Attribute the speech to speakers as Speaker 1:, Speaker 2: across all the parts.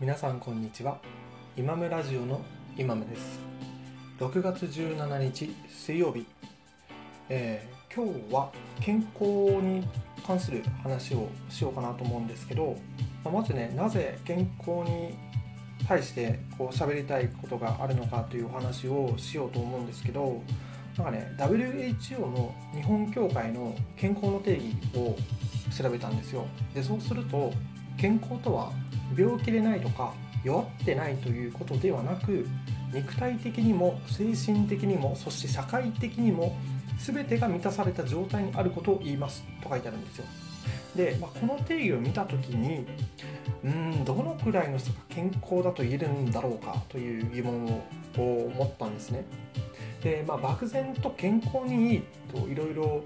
Speaker 1: 皆さんこんにちは。今ムラジオの今ムです。6月17日水曜日、えー、今日は健康に関する話をしようかなと思うんですけどまずねなぜ健康に対してこう喋りたいことがあるのかというお話をしようと思うんですけどなんかね WHO の日本協会の健康の定義を調べたんですよ。でそうすると健康とは病気でないとか弱ってないということではなく肉体的にも精神的にもそして社会的にも全てが満たされた状態にあることを言いますと書いてあるんですよ。で、まあ、この定義を見た時にうんどのくらいの人が健康だと言えるんだろうかという疑問を持ったんですね。で、まあ、漠然と健康にいいといろいろ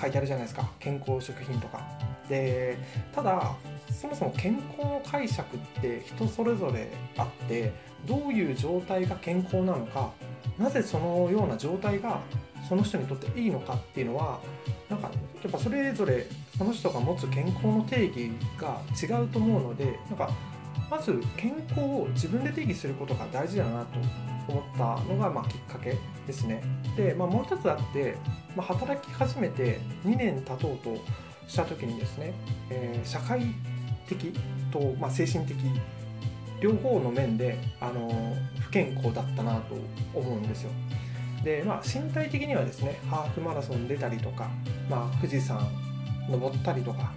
Speaker 1: 書いてあるじゃないですか。健康食品とか。でただそもそも健康の解釈って人それぞれあってどういう状態が健康なのかなぜそのような状態がその人にとっていいのかっていうのはなんかやっぱそれぞれその人が持つ健康の定義が違うと思うのでなんかまず健康を自分で定義することが大事だなと思ったのがまあきっかけですね。で、まあ、もう一つあって、まあ、働き始めて2年経とうとした時にですね、えー、社会的と、まあ、精神的両方の面であの不健康だったなと思うんですよ。でまあ身体的にはですねハーフマラソン出たりとか、まあ、富士山登ったりとか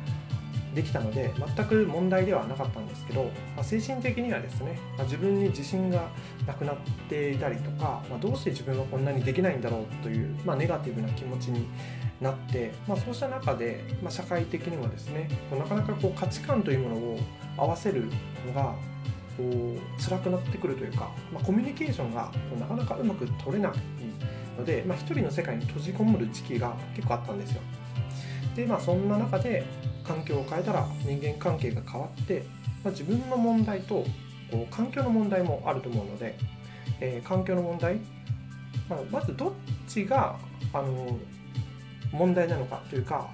Speaker 1: できたので全く問題ではなかったんですけど、まあ、精神的にはですね、まあ、自分に自信がなくなっていたりとか、まあ、どうして自分はこんなにできないんだろうという、まネガティブな気持ちになって、まそうした中で、ま社会的にもですねなかなかこう価値観というものを合わせるのがこう辛くなってくるというか、まコミュニケーションがこうなかなかうまく取れないので、まあ、一人の世界に閉じこもる時期が結構あったんですよ。でまあそんな中で環境を変えたら人間関係が変わって、まあ、自分の問題とこう環境の問題もあると思うので、えー、環境の問題、まあ、まずどっちがあの問題なのかというか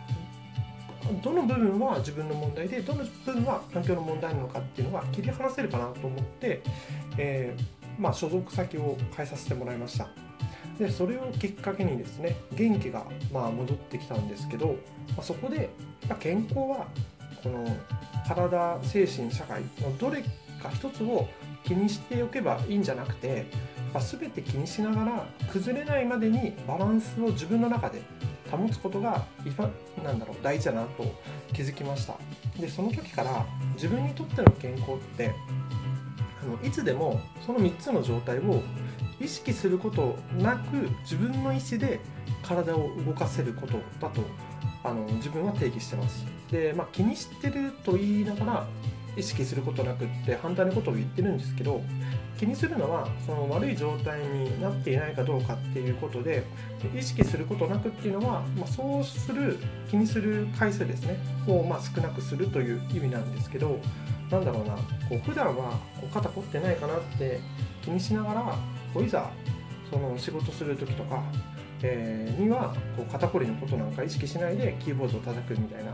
Speaker 1: どの部分は自分の問題でどの部分は環境の問題なのかっていうのが切り離せるかなと思って、えー、まあ、所属先を変えさせてもらいました。でそれをきっかけにですね元気がまあ戻ってきたんですけど、まあ、そこでま健康はこの体精神社会のどれか一つを気にしておけばいいんじゃなくて、まあ、全て気にしながら崩れないまでにバランスを自分の中で保つことがなんだろう大事だなと気づきました。でその時から自分にとっての健康ってあのいつでもその3つの状態を意識することなく自分の意思で体を動かせることだとあの自分は定義してます。で、まあ、気にしてると言いながら意識することなくって反対のことを言ってるんですけど気にするのはその悪い状態になっていないかどうかっていうことで意識することなくっていうのは、まあ、そうする気にする回数ですねをまあ少なくするという意味なんですけどなんだろうなこう普段はこう肩凝ってないかなって気にしながらこういざその仕事する時とか、えー、にはこう肩こりのことなんか意識しないでキーボードを叩くみたいな。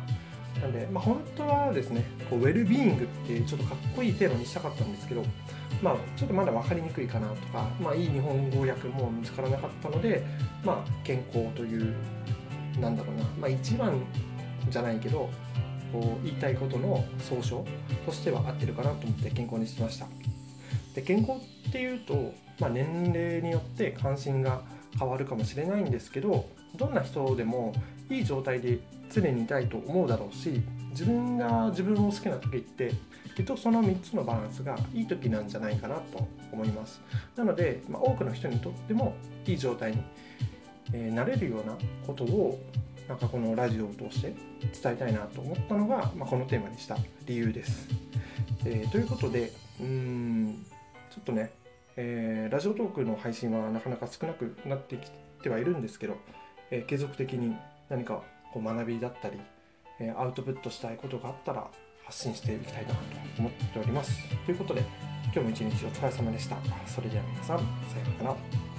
Speaker 1: なんで、まあ、本当はですねこうウェルビーイングっていうちょっとかっこいいテーマにしたかったんですけど、まあ、ちょっとまだ分かりにくいかなとか、まあ、いい日本語訳も見つからなかったので、まあ、健康というなんだろうな、まあ、一番じゃないけどこう言いたいことの総称としては合ってるかなと思って健康にしました。で健康っていうと、まあ、年齢によって関心が変わるかもしれないんですけどどんな人でもいい状態で常にいたいと思うだろうし自分が自分を好きな時ってきっとその3つのバランスがいい時なんじゃないかなと思いますなので、まあ、多くの人にとってもいい状態に、えー、なれるようなことをなんかこのラジオを通して伝えたいなと思ったのが、まあ、このテーマにした理由です。えー、ということでうんちょっとね、えー、ラジオトークの配信はなかなか少なくなってきてはいるんですけど、えー、継続的に何かこう学びだったり、えアウトプットしたいことがあったら発信していきたいなと思っております。ということで今日も一日お疲れ様でした。それでは皆さんさようなら。